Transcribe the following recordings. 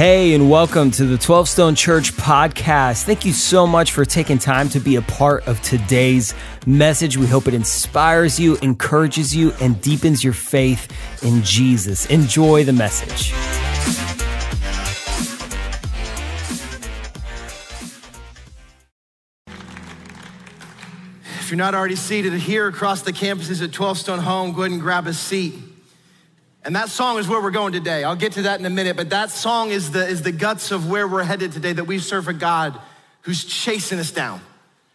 Hey, and welcome to the 12 Stone Church podcast. Thank you so much for taking time to be a part of today's message. We hope it inspires you, encourages you, and deepens your faith in Jesus. Enjoy the message. If you're not already seated here across the campuses at 12 Stone Home, go ahead and grab a seat. And that song is where we're going today. I'll get to that in a minute, but that song is the, is the guts of where we're headed today that we serve a God who's chasing us down.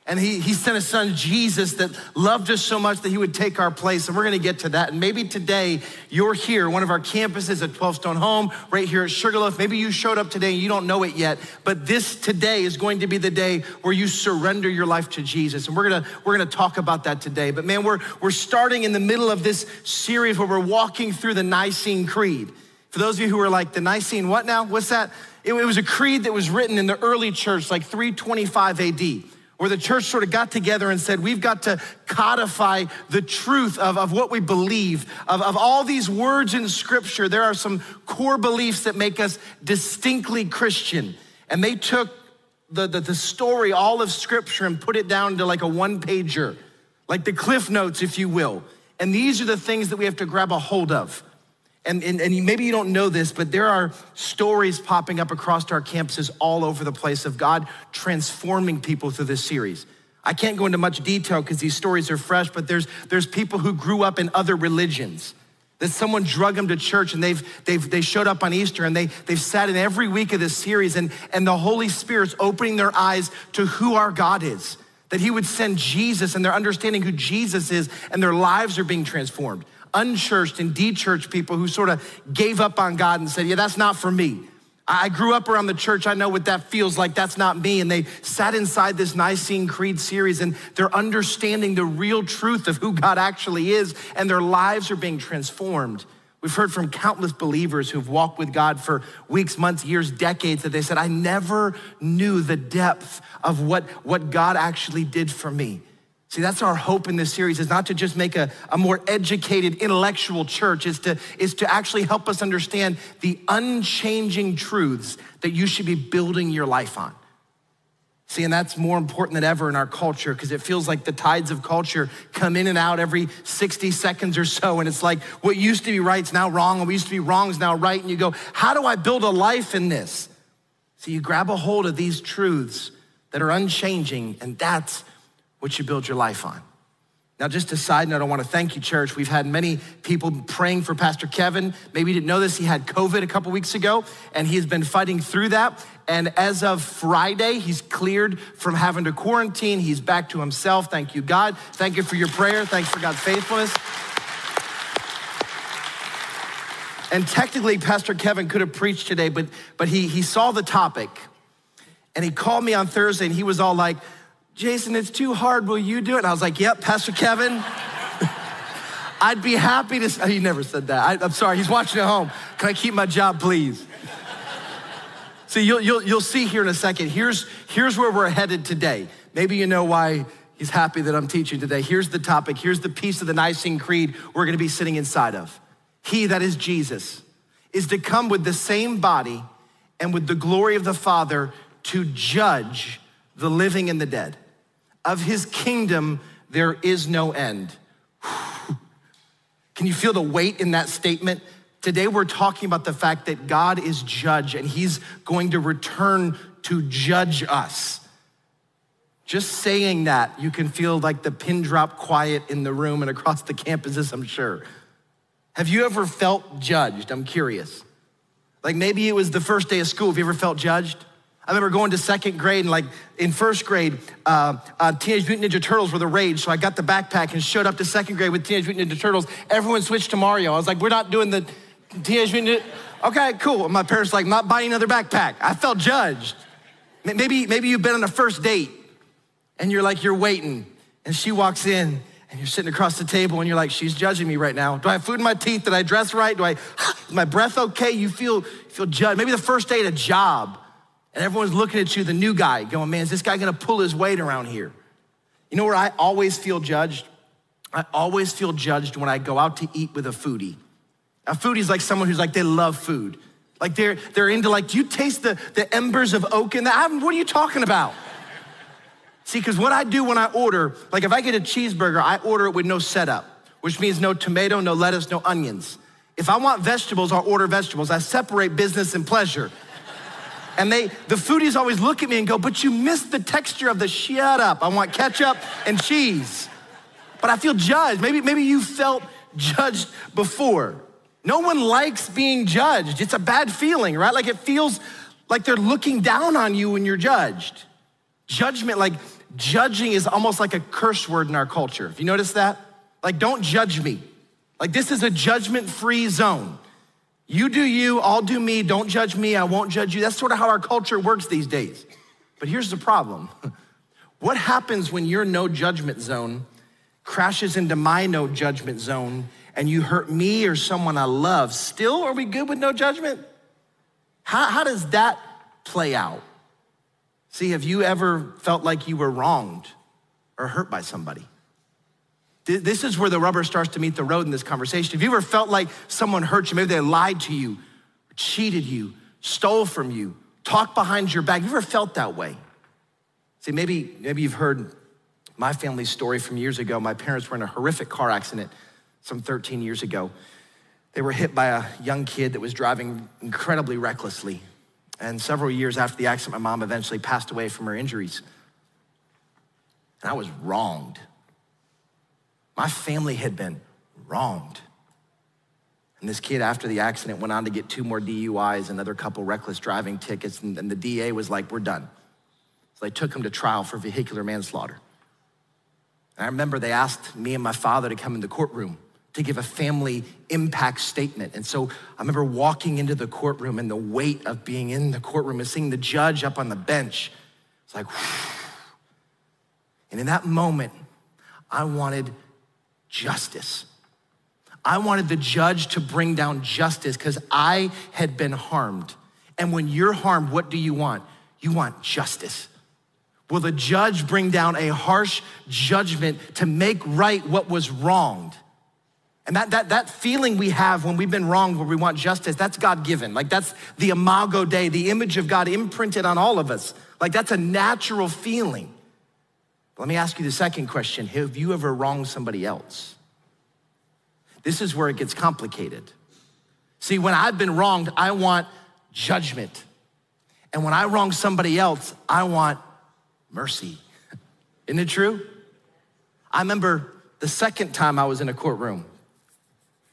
And he, he sent his son Jesus that loved us so much that he would take our place. And we're gonna get to that. And maybe today you're here, one of our campuses at 12 Stone Home, right here at Sugarloaf. Maybe you showed up today and you don't know it yet, but this today is going to be the day where you surrender your life to Jesus. And we're gonna, we're gonna talk about that today. But man, we're, we're starting in the middle of this series where we're walking through the Nicene Creed. For those of you who are like, the Nicene, what now? What's that? It, it was a creed that was written in the early church, like 325 AD where the church sort of got together and said, We've got to codify the truth of, of what we believe. Of, of all these words in scripture, there are some core beliefs that make us distinctly Christian. And they took the, the, the story, all of scripture, and put it down to like a one pager, like the cliff notes, if you will. And these are the things that we have to grab a hold of. And, and, and, maybe you don't know this, but there are stories popping up across our campuses all over the place of God transforming people through this series. I can't go into much detail because these stories are fresh, but there's, there's people who grew up in other religions. That someone drug them to church and they've, they've they showed up on Easter and they, they've sat in every week of this series and, and the Holy Spirit's opening their eyes to who our God is. That He would send Jesus and they're understanding who Jesus is and their lives are being transformed unchurched and dechurched people who sort of gave up on God and said, Yeah, that's not for me. I grew up around the church. I know what that feels like. That's not me. And they sat inside this Nicene Creed series and they're understanding the real truth of who God actually is, and their lives are being transformed. We've heard from countless believers who've walked with God for weeks, months, years, decades that they said, I never knew the depth of what, what God actually did for me. See, that's our hope in this series is not to just make a, a more educated intellectual church, is to, is to actually help us understand the unchanging truths that you should be building your life on. See, and that's more important than ever in our culture because it feels like the tides of culture come in and out every 60 seconds or so. And it's like what used to be right is now wrong, and what used to be wrong is now right. And you go, how do I build a life in this? So you grab a hold of these truths that are unchanging, and that's what you build your life on. Now, just a side note, I want to thank you, church. We've had many people praying for Pastor Kevin. Maybe you didn't know this. He had COVID a couple weeks ago, and he's been fighting through that. And as of Friday, he's cleared from having to quarantine. He's back to himself. Thank you, God. Thank you for your prayer. Thanks for God's faithfulness. And technically, Pastor Kevin could have preached today, but, but he, he saw the topic. And he called me on Thursday, and he was all like, Jason, it's too hard. Will you do it? And I was like, Yep, Pastor Kevin. I'd be happy to. He never said that. I, am sorry, he's watching at home. Can I keep my job, please? See, you'll, you'll, you'll see here in a second. Here's, here's where we're headed today. Maybe you know why he's happy that I'm teaching today. Here's the topic. Here's the piece of the Nicene Creed we're going to be sitting inside of. He, that is Jesus, is to come with the same body and with the glory of the Father to judge the living and the dead. Of his kingdom, there is no end. Can you feel the weight in that statement? Today, we're talking about the fact that God is judge and he's going to return to judge us. Just saying that, you can feel like the pin drop quiet in the room and across the campuses, I'm sure. Have you ever felt judged? I'm curious. Like maybe it was the first day of school. Have you ever felt judged? I remember going to second grade and like in first grade, uh, uh, Teenage Mutant Ninja Turtles were the rage. So I got the backpack and showed up to second grade with Teenage Mutant Ninja Turtles. Everyone switched to Mario. I was like, we're not doing the Teenage Mutant. Ninja. Okay, cool. And my parents like, not buying another backpack. I felt judged. Maybe, maybe you've been on a first date and you're like, you're waiting and she walks in and you're sitting across the table and you're like, she's judging me right now. Do I have food in my teeth? Did I dress right? Do I, my breath okay? You feel, you feel judged. Maybe the first day at a job and everyone's looking at you, the new guy, going, man, is this guy gonna pull his weight around here? You know where I always feel judged? I always feel judged when I go out to eat with a foodie. A foodie's like someone who's like, they love food. Like they're, they're into like, do you taste the, the embers of oak in that? what are you talking about? See, because what I do when I order, like if I get a cheeseburger, I order it with no setup, which means no tomato, no lettuce, no onions. If I want vegetables, I'll order vegetables. I separate business and pleasure. And they, the foodies always look at me and go, but you missed the texture of the shut up. I want ketchup and cheese. But I feel judged. Maybe, maybe you felt judged before. No one likes being judged. It's a bad feeling, right? Like it feels like they're looking down on you when you're judged. Judgment, like judging is almost like a curse word in our culture. If you notice that? Like, don't judge me. Like, this is a judgment free zone. You do you, I'll do me, don't judge me, I won't judge you. That's sort of how our culture works these days. But here's the problem what happens when your no judgment zone crashes into my no judgment zone and you hurt me or someone I love? Still, are we good with no judgment? How, how does that play out? See, have you ever felt like you were wronged or hurt by somebody? This is where the rubber starts to meet the road in this conversation. Have you ever felt like someone hurt you? Maybe they lied to you, cheated you, stole from you, talked behind your back. Have you ever felt that way? See, maybe, maybe you've heard my family's story from years ago. My parents were in a horrific car accident some 13 years ago. They were hit by a young kid that was driving incredibly recklessly. And several years after the accident, my mom eventually passed away from her injuries. And I was wronged. My family had been wronged. And this kid, after the accident, went on to get two more DUIs, another couple reckless driving tickets, and, and the DA was like, We're done. So they took him to trial for vehicular manslaughter. And I remember they asked me and my father to come in the courtroom to give a family impact statement. And so I remember walking into the courtroom and the weight of being in the courtroom and seeing the judge up on the bench. It's like, whew. and in that moment, I wanted justice. I wanted the judge to bring down justice because I had been harmed. And when you're harmed, what do you want? You want justice. Will the judge bring down a harsh judgment to make right what was wronged? And that, that, that feeling we have when we've been wronged, where we want justice, that's God given. Like that's the imago Dei, the image of God imprinted on all of us. Like that's a natural feeling. Let me ask you the second question Have you ever wronged somebody else? This is where it gets complicated. See, when I've been wronged, I want judgment. And when I wrong somebody else, I want mercy. Isn't it true? I remember the second time I was in a courtroom.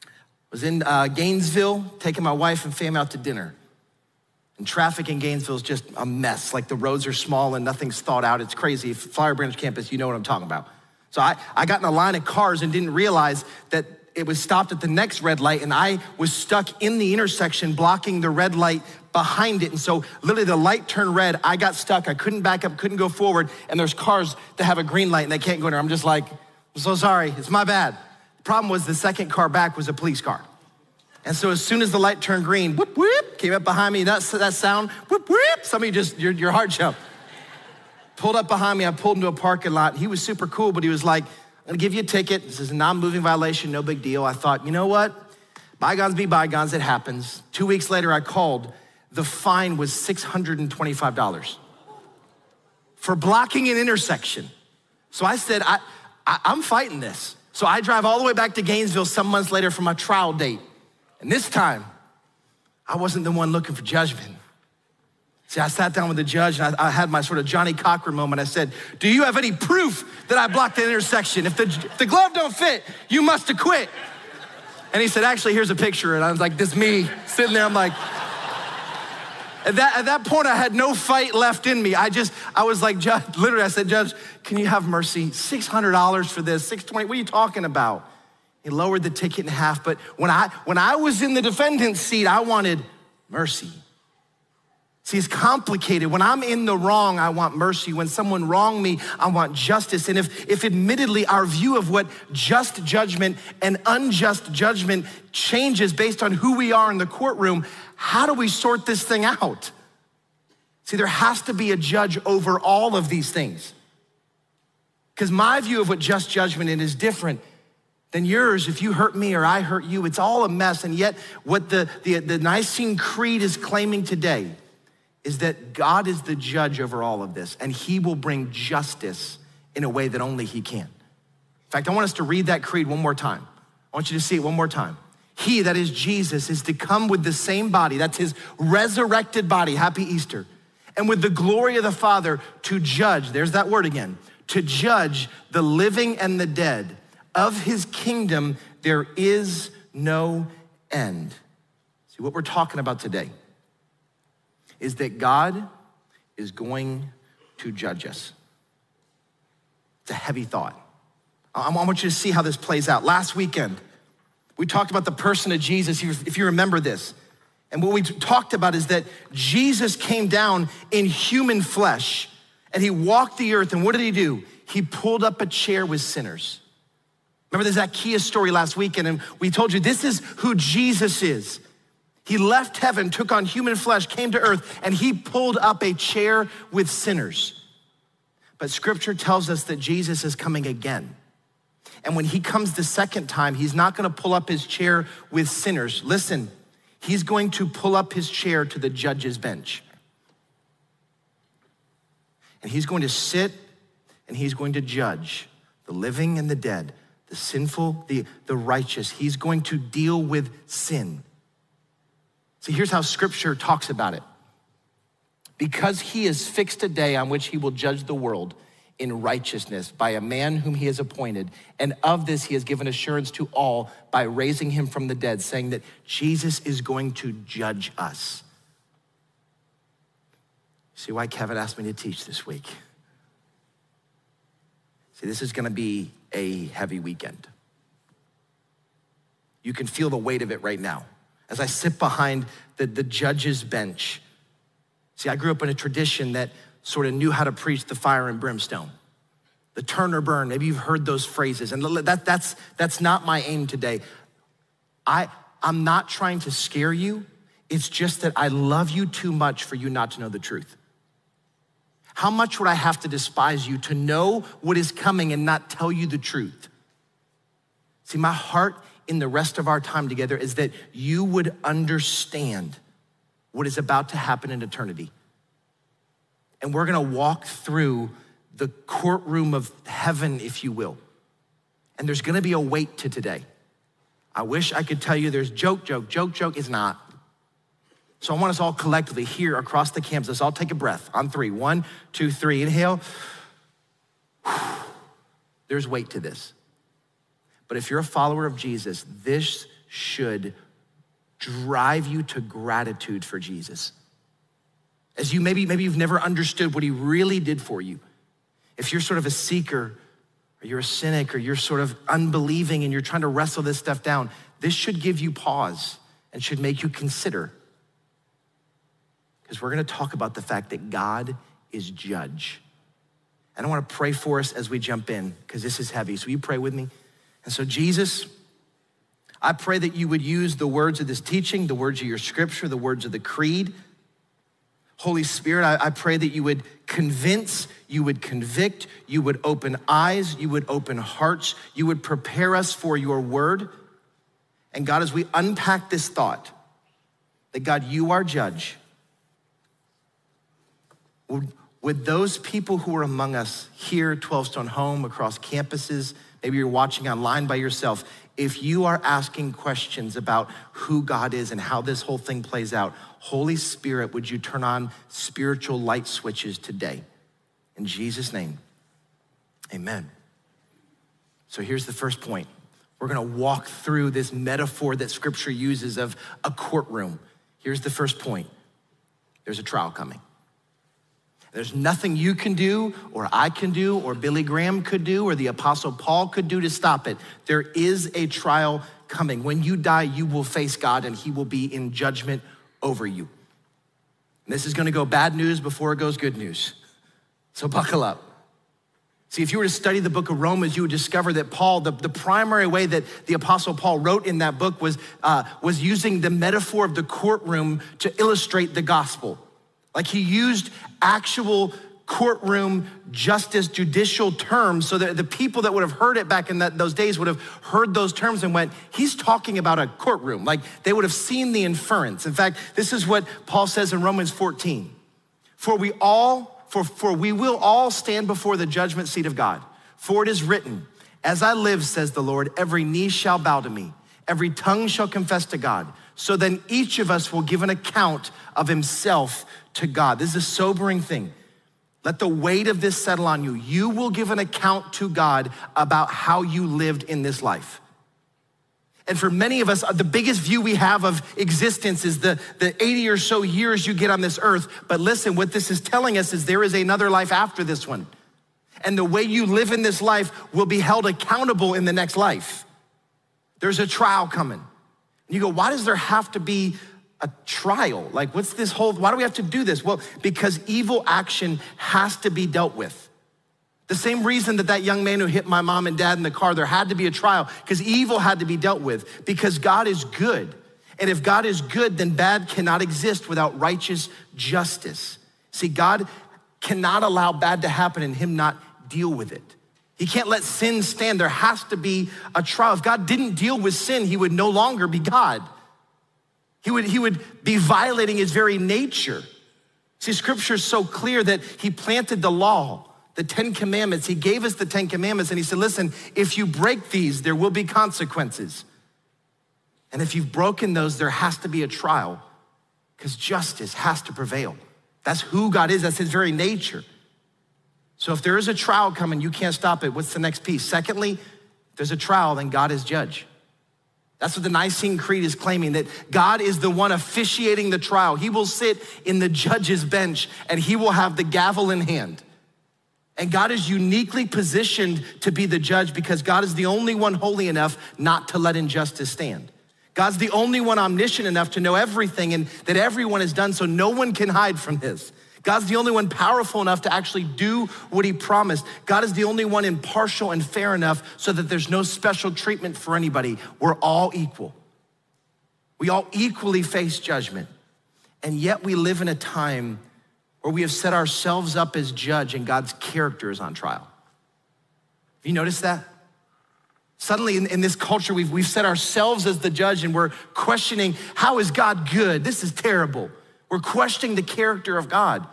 I was in uh, Gainesville taking my wife and family out to dinner. And traffic in Gainesville is just a mess. Like the roads are small and nothing's thought out. It's crazy. Flowery Branch campus, you know what I'm talking about. So I, I got in a line of cars and didn't realize that it was stopped at the next red light and I was stuck in the intersection blocking the red light behind it. And so literally the light turned red. I got stuck. I couldn't back up, couldn't go forward. And there's cars that have a green light and they can't go in there. I'm just like, I'm so sorry. It's my bad. The problem was the second car back was a police car. And so as soon as the light turned green, whoop, whoop, came up behind me. That, that sound, whoop, whoop, some of you just, your, your heart jumped. Pulled up behind me. I pulled into a parking lot. He was super cool, but he was like, I'm gonna give you a ticket. This is a non moving violation, no big deal. I thought, you know what? Bygones be bygones, it happens. Two weeks later, I called. The fine was $625 for blocking an intersection. So I said, I, I, I'm fighting this. So I drive all the way back to Gainesville some months later for my trial date. And this time, I wasn't the one looking for judgment. See, I sat down with the judge and I, I, had my sort of Johnnie Cochran moment. I said, Do you have any proof that I blocked the intersection? If the, if the glove don't fit, you must acquit. And he said, Actually, here's a picture. And I was like, This me sitting there. I'm like, at that, at that point, I had no fight left in me. I just, I was like, Judge, literally, I said, Judge, can you have mercy? $600 for this, 620, what are you talking about? He lowered the ticket in half. But when I, when I was in the defendant's seat, I wanted mercy. See, it's complicated. When I'm in the wrong, I want mercy. When someone wronged me, I want justice. And if, if admittedly our view of what just judgment and unjust judgment changes based on who we are in the courtroom, how do we sort this thing out? See, there has to be a judge over all of these things. Because my view of what just judgment is different than yours if you hurt me or I hurt you. It's all a mess. And yet, what the, the, the Nicene Creed is claiming today is that God is the judge over all of this, and He will bring justice in a way that only He can. In fact, I want us to read that creed one more time. I want you to see it one more time. He, that is Jesus, is to come with the same body, that's His resurrected body, happy Easter, and with the glory of the Father to judge, there's that word again, to judge the living and the dead. Of His kingdom, there is no end. See, what we're talking about today is that God is going to judge us. It's a heavy thought. I want you to see how this plays out. Last weekend, we talked about the person of Jesus, if you remember this. And what we talked about is that Jesus came down in human flesh and he walked the earth. And what did he do? He pulled up a chair with sinners. Remember the Zacchaeus story last weekend, and we told you this is who Jesus is. He left heaven, took on human flesh, came to earth, and he pulled up a chair with sinners. But scripture tells us that Jesus is coming again. And when he comes the second time, he's not gonna pull up his chair with sinners. Listen, he's going to pull up his chair to the judge's bench. And he's going to sit and he's going to judge the living and the dead, the sinful, the, the righteous. He's going to deal with sin. See, here's how scripture talks about it. Because he has fixed a day on which he will judge the world in righteousness by a man whom he has appointed, and of this he has given assurance to all by raising him from the dead, saying that Jesus is going to judge us. See why Kevin asked me to teach this week? See, this is gonna be a heavy weekend. You can feel the weight of it right now as I sit behind the, the judge's bench. See, I grew up in a tradition that sort of knew how to preach the fire and brimstone. The turn or burn, maybe you've heard those phrases. And that, that's, that's not my aim today. I, I'm not trying to scare you. It's just that I love you too much for you not to know the truth. How much would I have to despise you to know what is coming and not tell you the truth? See, my heart in the rest of our time together is that you would understand what is about to happen in eternity. And we're gonna walk through the courtroom of heaven, if you will. And there's gonna be a weight to today. I wish I could tell you there's joke, joke, joke, joke. Is not. So I want us all collectively here across the campus, let's all take a breath on three. One, two, three. Inhale. There's weight to this. But if you're a follower of Jesus, this should drive you to gratitude for Jesus. As you maybe, maybe you've never understood what he really did for you. If you're sort of a seeker, or you're a cynic, or you're sort of unbelieving and you're trying to wrestle this stuff down, this should give you pause and should make you consider. We're gonna talk about the fact that God is judge. And I wanna pray for us as we jump in, because this is heavy. So you pray with me? And so, Jesus, I pray that you would use the words of this teaching, the words of your scripture, the words of the creed. Holy Spirit, I, I, pray that you would convince, you would convict, you would open eyes, you would open hearts, you would prepare us for your word. And God, as we unpack this thought, that God, you are judge, would, would those people who are among us here, 12 Stone Home, across campuses, Maybe you're watching online by yourself. If you are asking questions about who God is and how this whole thing plays out, Holy Spirit, would you turn on spiritual light switches today? In Jesus' name, amen. So here's the first point. We're gonna walk through this metaphor that scripture uses of a courtroom. Here's the first point there's a trial coming. There's nothing you can do, or I can do, or Billy Graham could do, or the Apostle Paul could do to stop it. There is a trial coming. When you die, you will face God, and He will be in judgment over you. And this is gonna go bad news before it goes good news. So buckle up. See, if you were to study the book of Romans, you would discover that Paul, the, the primary way that the Apostle Paul wrote in that book was, uh, was using the metaphor of the courtroom to illustrate the gospel. Like he used actual courtroom justice judicial terms so that the people that would have heard it back in that, those days would have heard those terms and went he's talking about a courtroom. Like they would have seen the inference. In fact this is what paul says in romans 14 for we all for, for we will all stand before the judgment seat of god. For it is written as i live says the lord every knee shall bow to me every tongue shall confess to god so then each of us will give an account of himself to god this is a sobering thing let the weight of this settle on you. You will give an account to God about how you lived in this life. And for many of us, uh, the biggest view we have of existence is the, the 80 or so years you get on this earth. But listen, what this is telling us is there is another life after this one. And the way you live in this life will be held accountable in the next life. There's a trial coming. And you go, why does there have to be a trial. Like, what's this whole, why do we have to do this? Well, because evil action has to be dealt with. The same reason that that young man who hit my mom and dad in the car, there had to be a trial because evil had to be dealt with because God is good. And if God is good, then bad cannot exist without righteous justice. See, God cannot allow bad to happen and Him not deal with it. He can't let sin stand. There has to be a trial. If God didn't deal with sin, He would no longer be God. He would, he would be violating his very nature. See, scripture is so clear that he planted the law, the Ten Commandments. He gave us the Ten Commandments and he said, listen, if you break these, there will be consequences. And if you've broken those, there has to be a trial because justice has to prevail. That's who God is, that's his very nature. So if there is a trial coming, you can't stop it. What's the next piece? Secondly, if there's a trial, then God is judge. That's what the Nicene Creed is claiming that God is the one officiating the trial. He will sit in the judge's bench and he will have the gavel in hand. And God is uniquely positioned to be the judge because God is the only one holy enough not to let injustice stand. God's the only one omniscient enough to know everything and that everyone has done, so no one can hide from this. God's the only one powerful enough to actually do what he promised. God is the only one impartial and fair enough so that there's no special treatment for anybody. We're all equal. We all equally face judgment. And yet we live in a time where we have set ourselves up as judge and God's character is on trial. Have you noticed that? Suddenly, in, in, this culture, we've, we've set ourselves as the judge and we're questioning how is God good? This is terrible. We're questioning the character of God.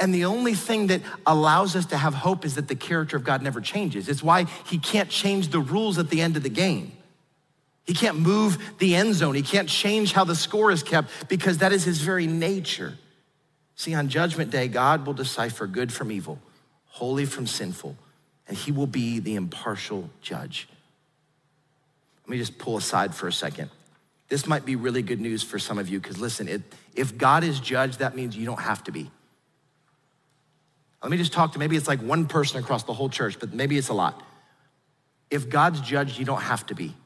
And the only thing that allows us to have hope is that the character of God never changes. It's why he can't change the rules at the end of the game. He can't move the end zone. He can't change how the score is kept because that is his very nature. See, on Judgment Day, God will decipher good from evil, holy from sinful, and he will be the impartial judge. Let me just pull aside for a second. This might be really good news for some of you because listen, it, if God is judge, that means you don't have to be. Let me just talk to maybe it's like one person across the whole church, but maybe it's a lot. If God's judged, you don't have to be.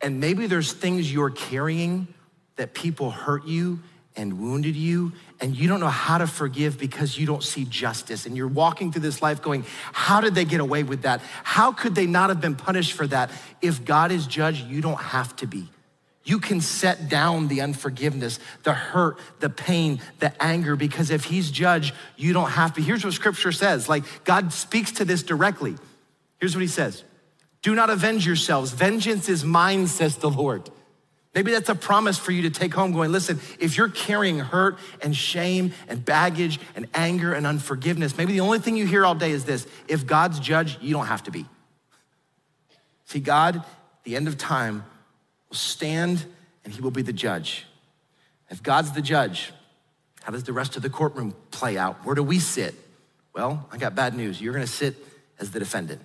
And maybe there's things you're carrying that people hurt you and wounded you, and you don't know how to forgive because you don't see justice. And you're walking through this life going, How did they get away with that? How could they not have been punished for that? If God is judged, you don't have to be. You can set down the unforgiveness, the hurt, the pain, the anger, because if he's judge, you don't have to. Here's what scripture says like, God speaks to this directly. Here's what he says Do not avenge yourselves. Vengeance is mine, says the Lord. Maybe that's a promise for you to take home going, listen, if you're carrying hurt and shame and baggage and anger and unforgiveness, maybe the only thing you hear all day is this if God's judge, you don't have to be. See, God, the end of time, will stand and he will be the judge. If God's the judge, how does the rest of the courtroom play out? Where do we sit? Well, I got bad news. You're gonna sit as the defendant.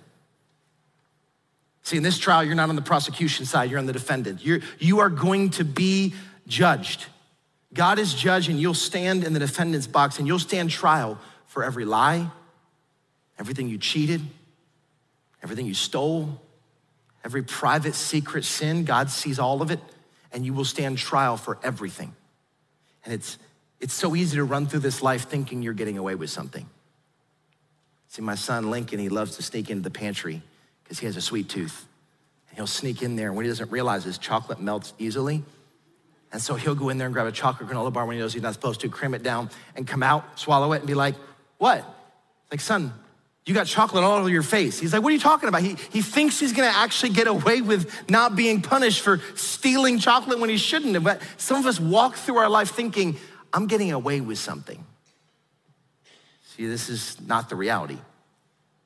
See, in this trial, you're not on the prosecution side, you're on the defendant. You're, you are going to be judged. God is judge, and you'll stand in the defendant's box and you'll stand trial for every lie, everything you cheated, everything you stole, Every private, secret sin, God sees all of it, and you will stand trial for everything. And it's, it's so easy to run through this life thinking you're getting away with something. See, my son Lincoln, he loves to sneak into the pantry because he has a sweet tooth. And he'll sneak in there, and what he doesn't realize is chocolate melts easily. And so he'll go in there and grab a chocolate granola bar when he knows he's not supposed to, cram it down, and come out, swallow it, and be like, What? Like, son, you got chocolate all over your face. He's like, What are you talking about? He, he thinks he's gonna actually get away with not being punished for stealing chocolate when he shouldn't have. But some of us walk through our life thinking, I'm getting away with something. See, this is not the reality.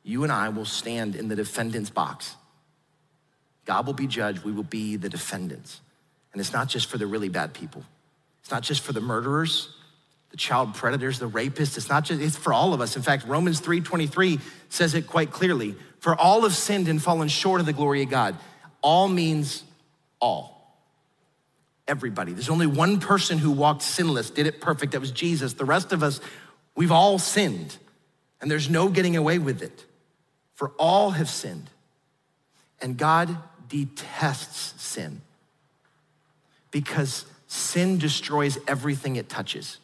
You and I will stand in the defendant's box. God will be judged, we will be the defendants. And it's not just for the really bad people. It's not just for the murderers, child predators, the rapists. It's not just, it's for all of us. In fact, Romans 3.23 says it quite clearly. For all have sinned and fallen short of the glory of God. All means all. Everybody. There's only one person who walked sinless, did it perfect. That was Jesus. The rest of us, we've all sinned. And there's no getting away with it. For all have sinned. And God detests sin because sin destroys everything it touches.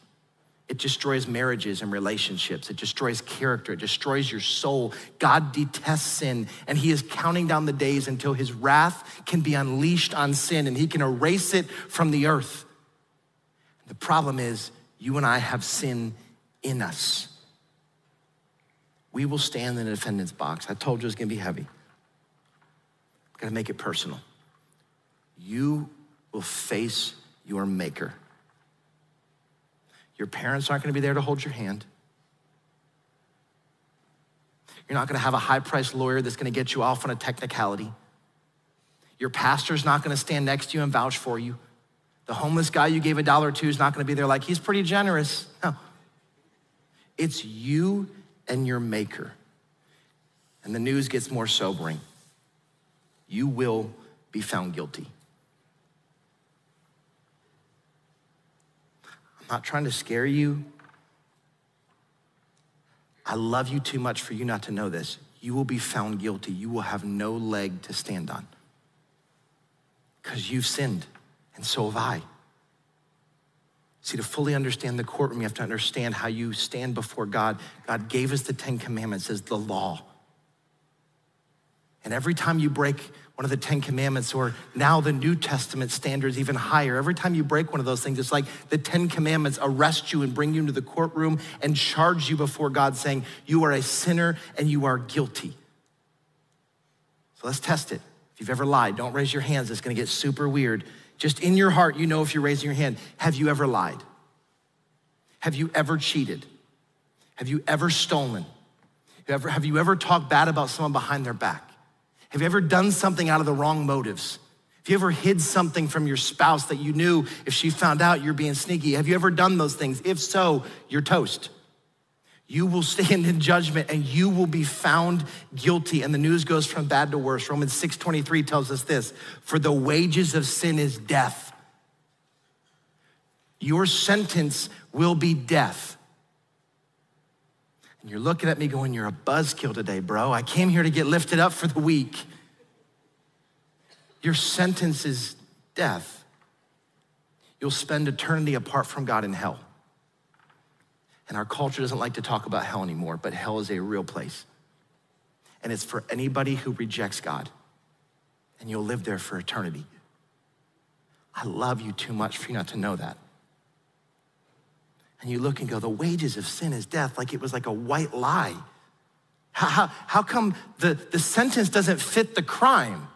It destroys marriages and relationships. It destroys character. It destroys your soul. God detests sin, and He is counting down the days until His wrath can be unleashed on sin and He can erase it from the earth. The problem is, you and I have sin in us. We will stand in the defendant's box. I told you it's gonna be heavy. I'm gonna make it personal. You will face your maker. Your parents aren't gonna be there to hold your hand. You're not gonna have a high priced lawyer that's gonna get you off on a technicality. Your pastor's not gonna stand next to you and vouch for you. The homeless guy you gave a dollar to is not gonna be there like, he's pretty generous. No. It's you and your maker. And the news gets more sobering. You will be found guilty. Not trying to scare you. I love you too much for you not to know this. You will be found guilty. You will have no leg to stand on because you've sinned, and so have I. See, to fully understand the courtroom, you have to understand how you stand before God. God gave us the Ten Commandments as the law. And every time you break one of the Ten Commandments, or now the New Testament standards even higher, every time you break one of those things, it's like the Ten Commandments arrest you and bring you into the courtroom and charge you before God, saying, You are a sinner and you are guilty. So let's test it. If you've ever lied, don't raise your hands. It's gonna get super weird. Just in your heart, you know if you're raising your hand. Have you ever lied? Have you ever cheated? Have you ever stolen? Have you ever talked bad about someone behind their back? Have you ever done something out of the wrong motives? Have you ever hid something from your spouse that you knew if she found out you're being sneaky? Have you ever done those things? If so, you're toast. You will stand in judgment and you will be found guilty. And the news goes from bad to worse. Romans 6:23 tells us this, for the wages of sin is death. Your sentence will be death. And you're looking at me going, You're a buzzkill today, bro. I came here to get lifted up for the week. Your sentence is death. You'll spend eternity apart from God in hell. And our culture doesn't like to talk about hell anymore, but hell is a real place. And it's for anybody who rejects God. And you'll live there for eternity. I love you too much for you not to know that and you look and go, the wages of sin is death, like it was like a white lie. How, how, how come the, the sentence doesn't fit the crime?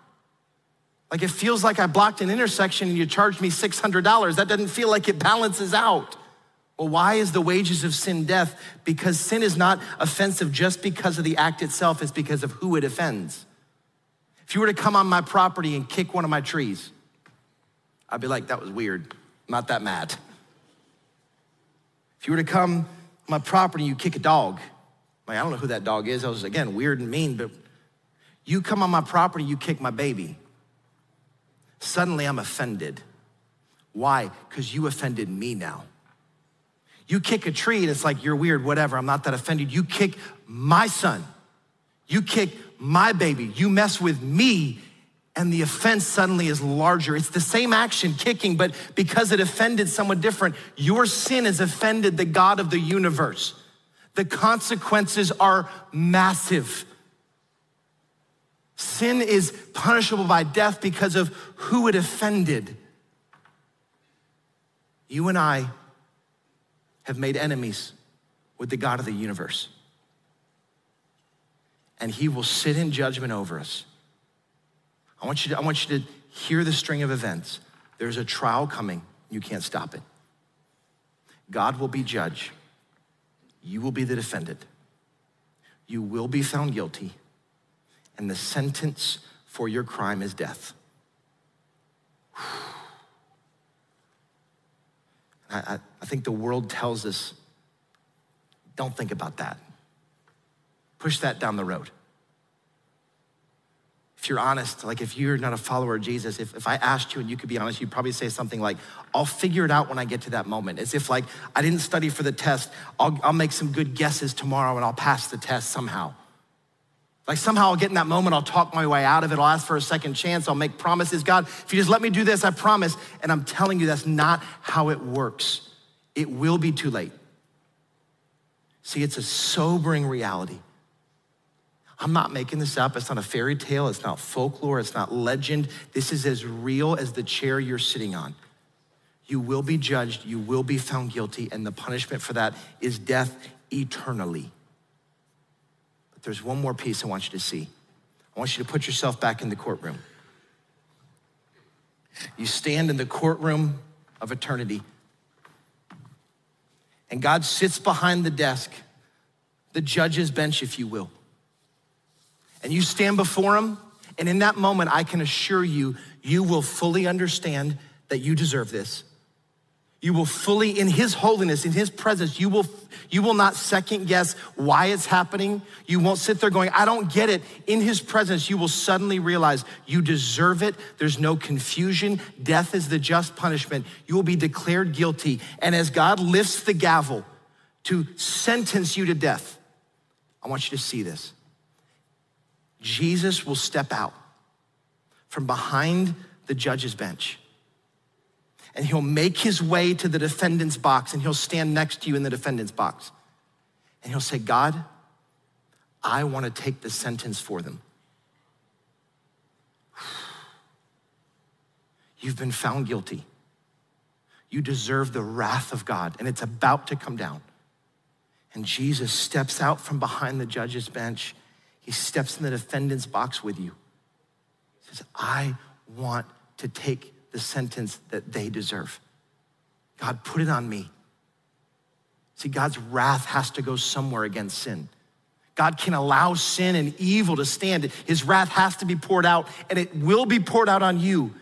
Like it feels like I blocked an intersection and you charged me $600. That doesn't feel like it balances out. Well, why is the wages of sin death? Because sin is not offensive just because of the act itself, it's because of who it offends. If you were to come on my property and kick one of my trees, I'd be like, that was weird. Not that mad. You were to come my property and you kick a dog, like, I don't know who that dog is. I was, again, weird and mean, but you come on my property, you kick my baby. Suddenly I'm offended. Why? Because you offended me now. You kick a tree and it's like, you're weird, whatever, I'm not that offended. You kick my son. You kick my baby. You mess with me and the offense suddenly is larger. It's the same action, kicking, but because it offended someone different, your sin has offended the God of the universe. The consequences are massive. Sin is punishable by death because of who it offended. You and I have made enemies with the God of the universe. And he will sit in judgment over us. I want you to, I want you to hear the string of events. There's a trial coming, you can't stop it. God will be judge. You will be the defendant. You will be found guilty, and the sentence for your crime is death. I, I, think the world tells us don't think about that. Push that down the road. If you're honest, like if you're not a follower of Jesus, if, if I asked you and you could be honest, you'd probably say something like, I'll figure it out when I get to that moment. As if like, I didn't study for the test, I'll, I'll make some good guesses tomorrow and I'll pass the test somehow. Like somehow I'll get in that moment, I'll talk my way out of it, I'll ask for a second chance, I'll make promises. God, if you just let me do this, I promise. And I'm telling you, that's not how it works. It will be too late. See, it's a sobering reality. I'm not making this up. It's not a fairy tale. It's not folklore. It's not legend. This is as real as the chair you're sitting on. You will be judged. You will be found guilty. And the punishment for that is death eternally. But there's one more piece I want you to see. I want you to put yourself back in the courtroom. You stand in the courtroom of eternity. And God sits behind the desk, the judge's bench, if you will and you stand before him, and in that moment, I can assure you, you will fully understand that you deserve this. You will fully, in His holiness, in His presence, you will, you will not second guess why it's happening. You won't sit there going, I don't get it. In His presence, you will suddenly realize you deserve it. There's no confusion. Death is the just punishment. You will be declared guilty. And as God lifts the gavel to sentence you to death, I want you to see this. Jesus will step out from behind the judge's bench and he'll make his way to the defendant's box and he'll stand next to you in the defendant's box. And he'll say, God, I want to take the sentence for them. You've been found guilty. You deserve the wrath of God, and it's about to come down. And Jesus steps out from behind the judge's bench he steps in the defendant's box with you. He says, I want to take the sentence that they deserve. God, put it on me. See, God's wrath has to go somewhere against sin. God can allow sin and evil to stand. His wrath has to be poured out, and it will be poured out on you.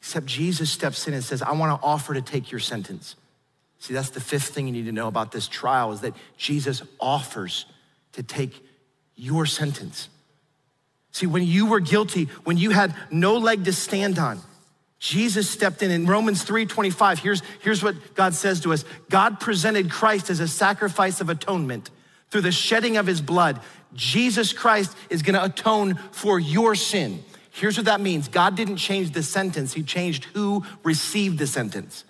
Except Jesus steps in and says, I want to offer to take your sentence. See, that's the fifth thing you need to know about this trial is that Jesus offers to take your sentence. See, when you were guilty, when you had no leg to stand on, Jesus stepped in. In Romans 3:25, here's, here's what God says to us. God presented Christ as a sacrifice of atonement through the shedding of his blood. Jesus Christ is gonna atone for your sin. Here's what that means God didn't change the sentence, he changed who received the sentence.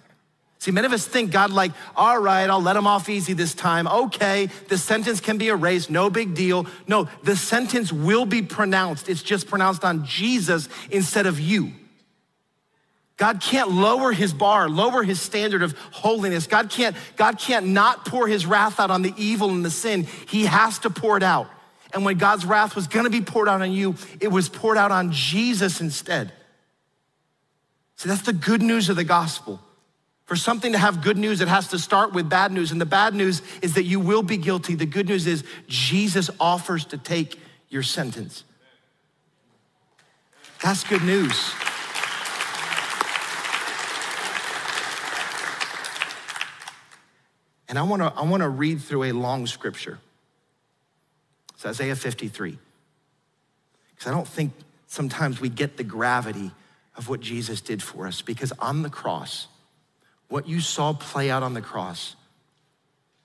See, many of us think God, like, all right, I'll let him off easy this time. Okay, the sentence can be erased, no big deal. No, the sentence will be pronounced. It's just pronounced on Jesus instead of you. God can't lower his bar, lower his standard of holiness. God can't, God can't not pour his wrath out on the evil and the sin. He has to pour it out. And when God's wrath was gonna be poured out on you, it was poured out on Jesus instead. See, that's the good news of the gospel. For something to have good news, it has to start with bad news. And the bad news is that you will be guilty. The good news is Jesus offers to take your sentence. That's good news. And I wanna, I wanna read through a long scripture. It's Isaiah 53. Because I don't think sometimes we get the gravity of what Jesus did for us. Because on the cross, what you saw play out on the cross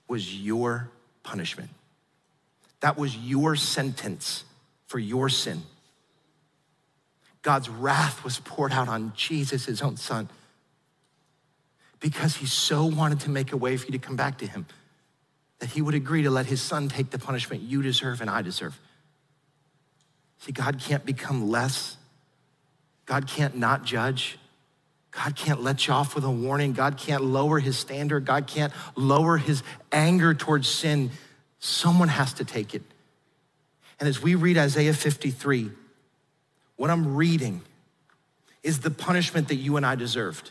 was your punishment. That was your sentence for your sin. God's wrath was poured out on Jesus, his own son, because he so wanted to make a way for you to come back to him that he would agree to let his son take the punishment you deserve and I deserve. See, God can't become less. God can't not judge. God can't let you off with a warning. God can't lower his standard. God can't lower his anger towards sin. Someone has to take it. And as we read Isaiah 53, what I'm reading is the punishment that you and I deserved.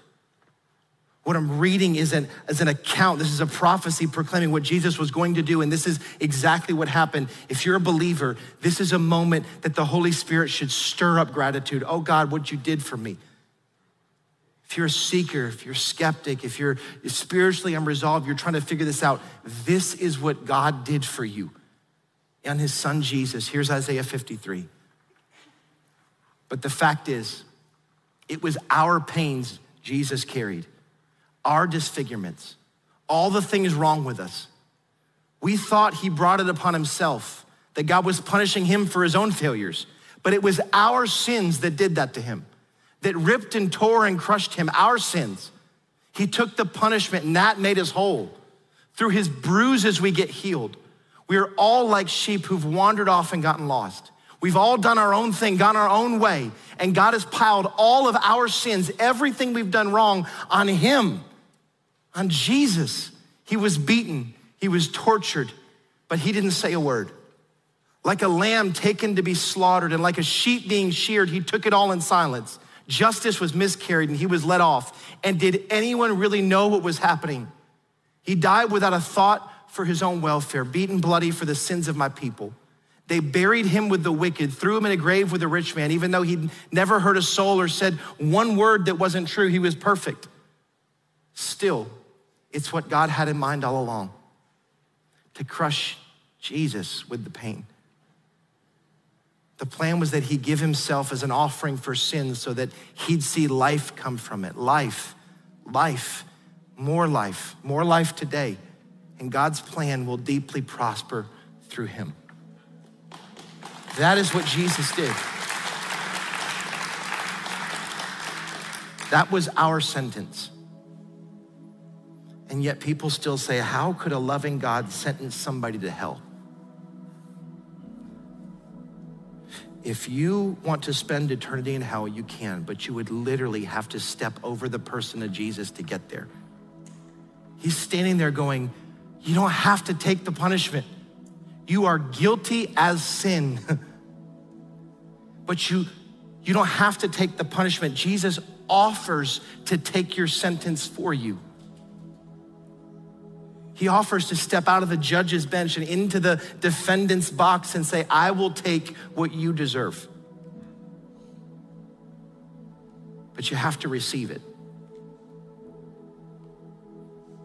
What I'm reading is an, is an account. This is a prophecy proclaiming what Jesus was going to do. And this is exactly what happened. If you're a believer, this is a moment that the Holy Spirit should stir up gratitude. Oh God, what you did for me. If you're a seeker, if you're a skeptic, if you're spiritually unresolved, you're trying to figure this out, this is what God did for you and his son Jesus. Here's Isaiah 53. But the fact is, it was our pains Jesus carried, our disfigurements, all the things wrong with us. We thought he brought it upon himself, that God was punishing him for his own failures, but it was our sins that did that to him that ripped and tore and crushed him, our sins. He took the punishment and that made us whole. Through his bruises, we get healed. We are all like sheep who've wandered off and gotten lost. We've all done our own thing, gone our own way, and God has piled all of our sins, everything we've done wrong, on him, on Jesus. He was beaten, he was tortured, but he didn't say a word. Like a lamb taken to be slaughtered, and like a sheep being sheared, he took it all in silence. Justice was miscarried and he was let off. And did anyone really know what was happening? He died without a thought for his own welfare, beaten bloody for the sins of my people. They buried him with the wicked, threw him in a grave with a rich man, even though he'd never heard a soul or said one word that wasn't true. He was perfect. Still, it's what God had in mind all along to crush Jesus with the pain. The plan was that he give himself as an offering for sin so that he'd see life come from it. Life, life, more life, more life today. And God's plan will deeply prosper through him. That is what Jesus did. That was our sentence. And yet people still say, How could a loving God sentence somebody to hell? If you want to spend eternity in hell, you can, but you would literally have to step over the person of Jesus to get there. He's standing there going, You don't have to take the punishment. You are guilty as sin. but you, you don't have to take the punishment. Jesus offers to take your sentence for you. He offers to step out of the judge's bench and into the defendant's box and say, I will take what you deserve. But you have to receive it.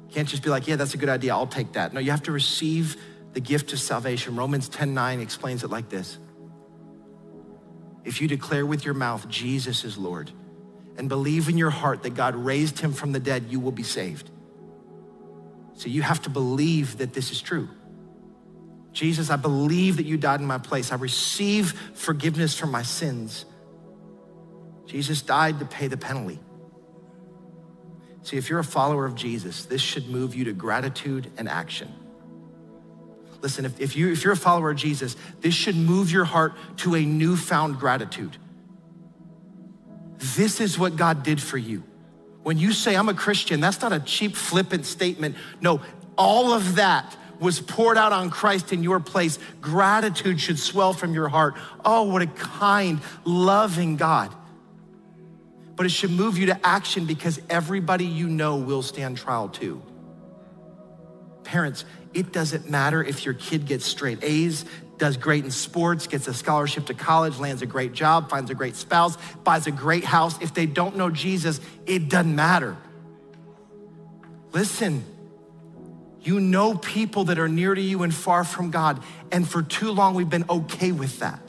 You can't just be like, yeah, that's a good idea, I'll take that. No, you have to receive the gift of salvation. Romans 10 9 explains it like this If you declare with your mouth, Jesus is Lord, and believe in your heart that God raised him from the dead, you will be saved. So you have to believe that this is true. Jesus, I believe that you died in my place. I receive forgiveness for my sins. Jesus died to pay the penalty. See, if you're a follower of Jesus, this should move you to gratitude and action. Listen, if, if, you, if you're a follower of Jesus, this should move your heart to a newfound gratitude. This is what God did for you. When you say, I'm a Christian, that's not a cheap, flippant statement. No, all of that was poured out on Christ in your place. Gratitude should swell from your heart. Oh, what a kind, loving God. But it should move you to action because everybody you know will stand trial too. Parents, it doesn't matter if your kid gets straight A's, does great in sports, gets a scholarship to college, lands a great job, finds a great spouse, buys a great house. If they don't know Jesus, it doesn't matter. Listen, you know people that are near to you and far from God, and for too long we've been okay with that.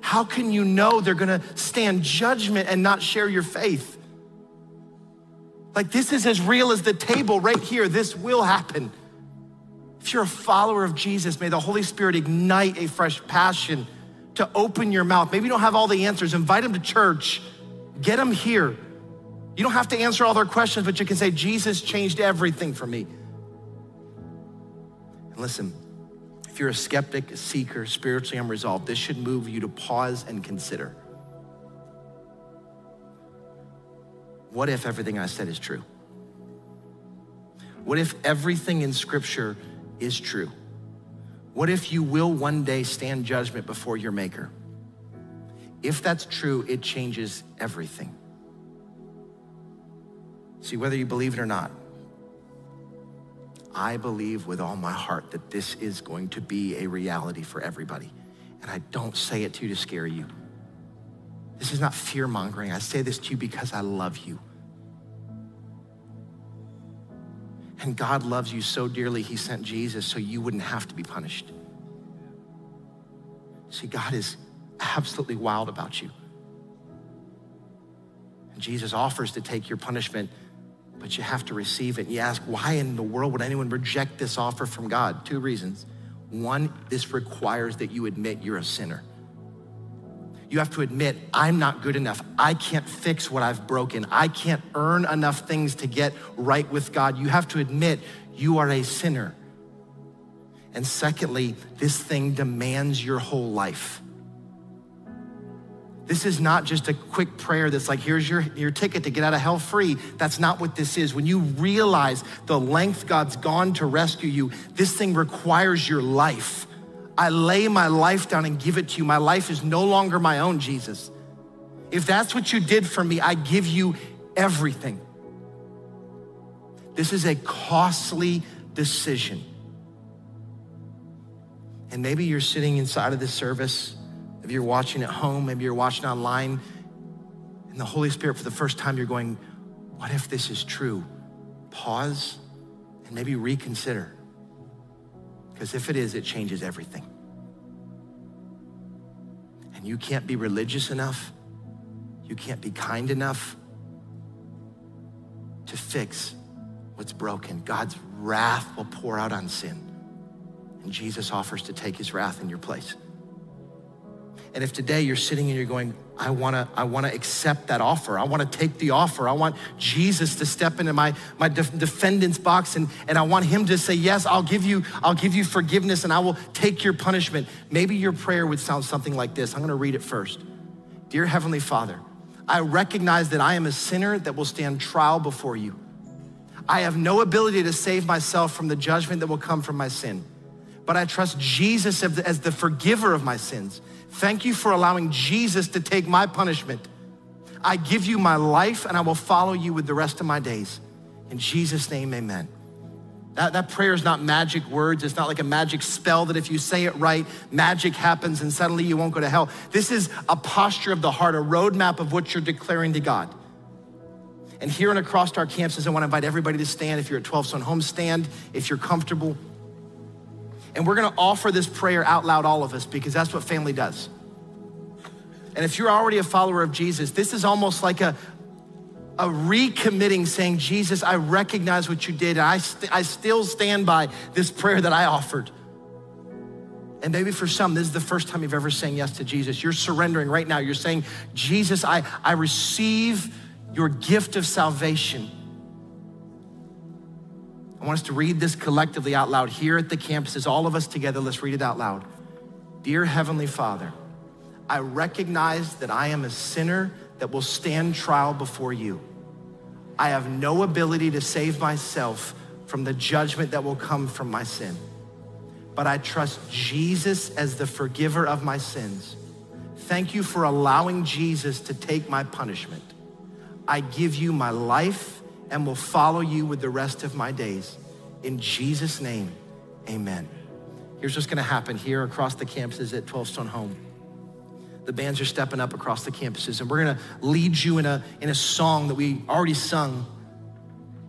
How can you know they're gonna stand judgment and not share your faith? Like, this is as real as the table right here. This will happen. If you're a follower of Jesus, may the Holy Spirit ignite a fresh passion to open your mouth. Maybe you don't have all the answers. Invite them to church. Get them here. You don't have to answer all their questions, but you can say, Jesus changed everything for me. And listen, if you're a skeptic, a seeker, spiritually unresolved, this should move you to pause and consider. what if everything I said is true? What if everything in Scripture is true? What if you will one day stand judgment before your Maker? If that's true, it changes everything. See, whether you believe it or not, I believe with all my heart that this is going to be a reality for everybody. And I don't say it to you to scare you. This is not fear mongering. I say this to you because I love you. And God loves you so dearly, He sent Jesus so you wouldn't have to be punished. See, God is absolutely wild about you. And Jesus offers to take your punishment, but you have to receive it. And you ask, why in the world would anyone reject this offer from God? Two reasons. One, this requires that you admit you're a sinner. You have to admit, I'm not good enough. I can't fix what I've broken. I can't earn enough things to get right with God. You have to admit you are a sinner. And secondly, this thing demands your whole life. This is not just a quick prayer that's like, here's your, your ticket to get out of hell free. That's not what this is. When you realize the length God's gone to rescue you, this thing requires your life. I lay my life down and give it to you. My life is no longer my own, Jesus. If that's what you did for me, I give you everything. This is a costly decision. And maybe you're sitting inside of this service, maybe you're watching at home, maybe you're watching online, and the Holy Spirit, for the first time, you're going, What if this is true? Pause and maybe reconsider. Because if it is, it changes everything. And you can't be religious enough, you can't be kind enough to fix what's broken. God's wrath will pour out on sin. And Jesus offers to take his wrath in your place. And if today you're sitting and you're going, I wanna, I wanna accept that offer. I wanna take the offer. I want Jesus to step into my, my def- defendant's box and, and I want him to say, yes, I'll give you, I'll give you forgiveness and I will take your punishment. Maybe your prayer would sound something like this. I'm gonna read it first. Dear Heavenly Father, I recognize that I am a sinner that will stand trial before you. I have no ability to save myself from the judgment that will come from my sin, but I trust Jesus as the forgiver of my sins Thank you for allowing Jesus to take my punishment. I give you my life and I will follow you with the rest of my days. In Jesus' name, amen. That, that prayer is not magic words. It's not like a magic spell that if you say it right, magic happens and suddenly you won't go to hell. This is a posture of the heart, a roadmap of what you're declaring to God. And here and across our campuses, I want to invite everybody to stand. If you're at 12 Stone Home, stand. If you're comfortable, and we're gonna offer this prayer out loud, all of us, because that's what family does. And if you're already a follower of Jesus, this is almost like a, a recommitting saying, Jesus, I recognize what you did. And I, st- I still stand by this prayer that I offered. And maybe for some, this is the first time you've ever saying yes to Jesus. You're surrendering right now. You're saying, Jesus, I, I receive your gift of salvation. I want us to read this collectively out loud here at the campuses, all of us together. Let's read it out loud. Dear Heavenly Father, I recognize that I am a sinner that will stand trial before you. I have no ability to save myself from the judgment that will come from my sin. But I trust Jesus as the forgiver of my sins. Thank you for allowing Jesus to take my punishment. I give you my life and will follow you with the rest of my days. In Jesus' name, amen. Here's what's gonna happen here across the campuses at 12 Stone Home. The bands are stepping up across the campuses, and we're gonna lead you in a, in a song that we already sung.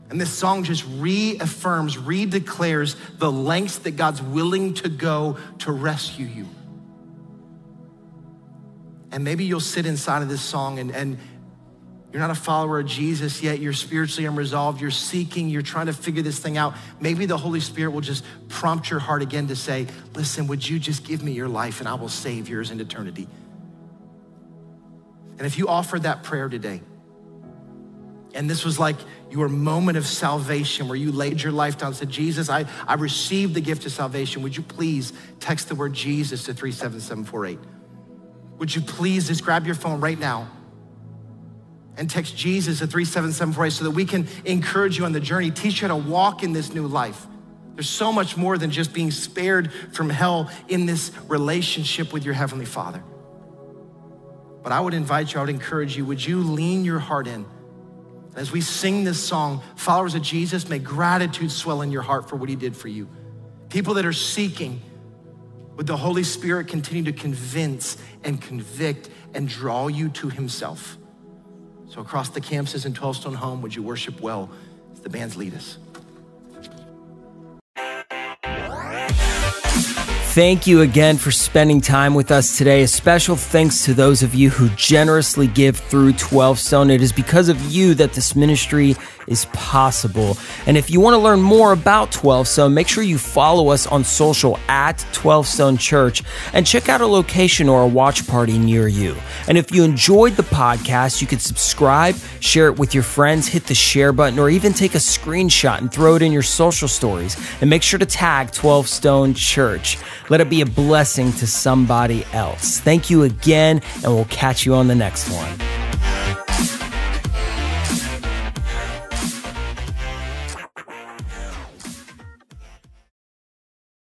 And this song just reaffirms, redeclares the lengths that God's willing to go to rescue you. And maybe you'll sit inside of this song and, and you're not a follower of Jesus yet. You're spiritually unresolved. You're seeking. You're trying to figure this thing out. Maybe the Holy Spirit will just prompt your heart again to say, Listen, would you just give me your life and I will save yours in eternity? And if you offered that prayer today, and this was like your moment of salvation where you laid your life down and said, Jesus, I, I received the gift of salvation. Would you please text the word Jesus to 37748? Would you please just grab your phone right now? And text Jesus at 37748 so that we can encourage you on the journey, teach you how to walk in this new life. There's so much more than just being spared from hell in this relationship with your Heavenly Father. But I would invite you, I would encourage you, would you lean your heart in? As we sing this song, followers of Jesus, may gratitude swell in your heart for what He did for you. People that are seeking, would the Holy Spirit continue to convince and convict and draw you to Himself? So, across the campuses in 12 Stone Home, would you worship well as the bands lead us? Thank you again for spending time with us today. A special thanks to those of you who generously give through 12 Stone. It is because of you that this ministry is possible. And if you want to learn more about 12 Stone, make sure you follow us on social at 12 Stone Church and check out a location or a watch party near you. And if you enjoyed the podcast, you could subscribe, share it with your friends, hit the share button, or even take a screenshot and throw it in your social stories. And make sure to tag 12 Stone Church. Let it be a blessing to somebody else. Thank you again, and we'll catch you on the next one.